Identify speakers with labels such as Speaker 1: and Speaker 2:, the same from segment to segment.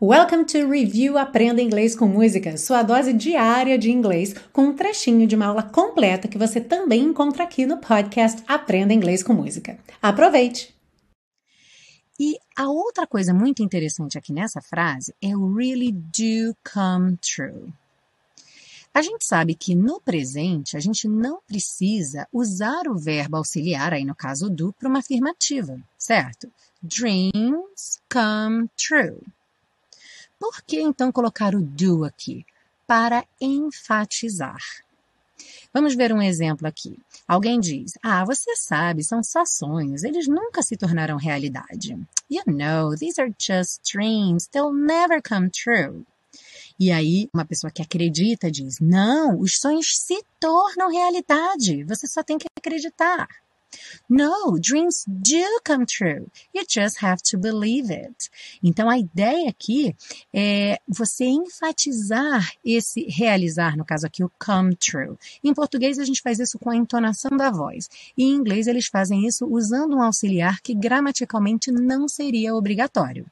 Speaker 1: Welcome to Review Aprenda Inglês com Música, sua dose diária de inglês, com um trechinho de uma aula completa que você também encontra aqui no podcast Aprenda Inglês com Música. Aproveite!
Speaker 2: E a outra coisa muito interessante aqui nessa frase é o really do come true. A gente sabe que no presente a gente não precisa usar o verbo auxiliar, aí no caso do, para uma afirmativa, certo? Dreams come true. Por que então colocar o do aqui? Para enfatizar. Vamos ver um exemplo aqui. Alguém diz: Ah, você sabe, são só sonhos, eles nunca se tornarão realidade. You know, these are just dreams, they'll never come true. E aí, uma pessoa que acredita diz: Não, os sonhos se tornam realidade, você só tem que acreditar. No, dreams do come true. You just have to believe it. Então a ideia aqui é você enfatizar esse realizar, no caso aqui o come true. Em português a gente faz isso com a entonação da voz. E em inglês eles fazem isso usando um auxiliar que gramaticalmente não seria obrigatório.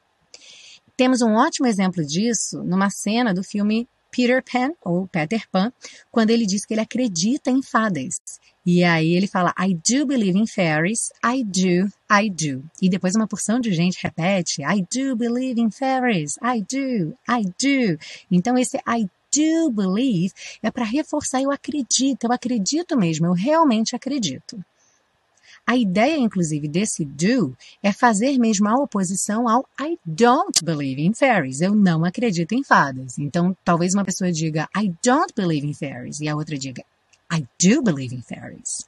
Speaker 2: Temos um ótimo exemplo disso numa cena do filme Peter Pan, ou Peter Pan, quando ele diz que ele acredita em fadas. E aí ele fala, I do believe in fairies, I do, I do. E depois uma porção de gente repete, I do believe in fairies, I do, I do. Então esse I do believe é para reforçar eu acredito, eu acredito mesmo, eu realmente acredito. A ideia, inclusive, desse do é fazer mesmo a oposição ao I don't believe in fairies. Eu não acredito em fadas. Então, talvez uma pessoa diga I don't believe in fairies e a outra diga I do believe in fairies.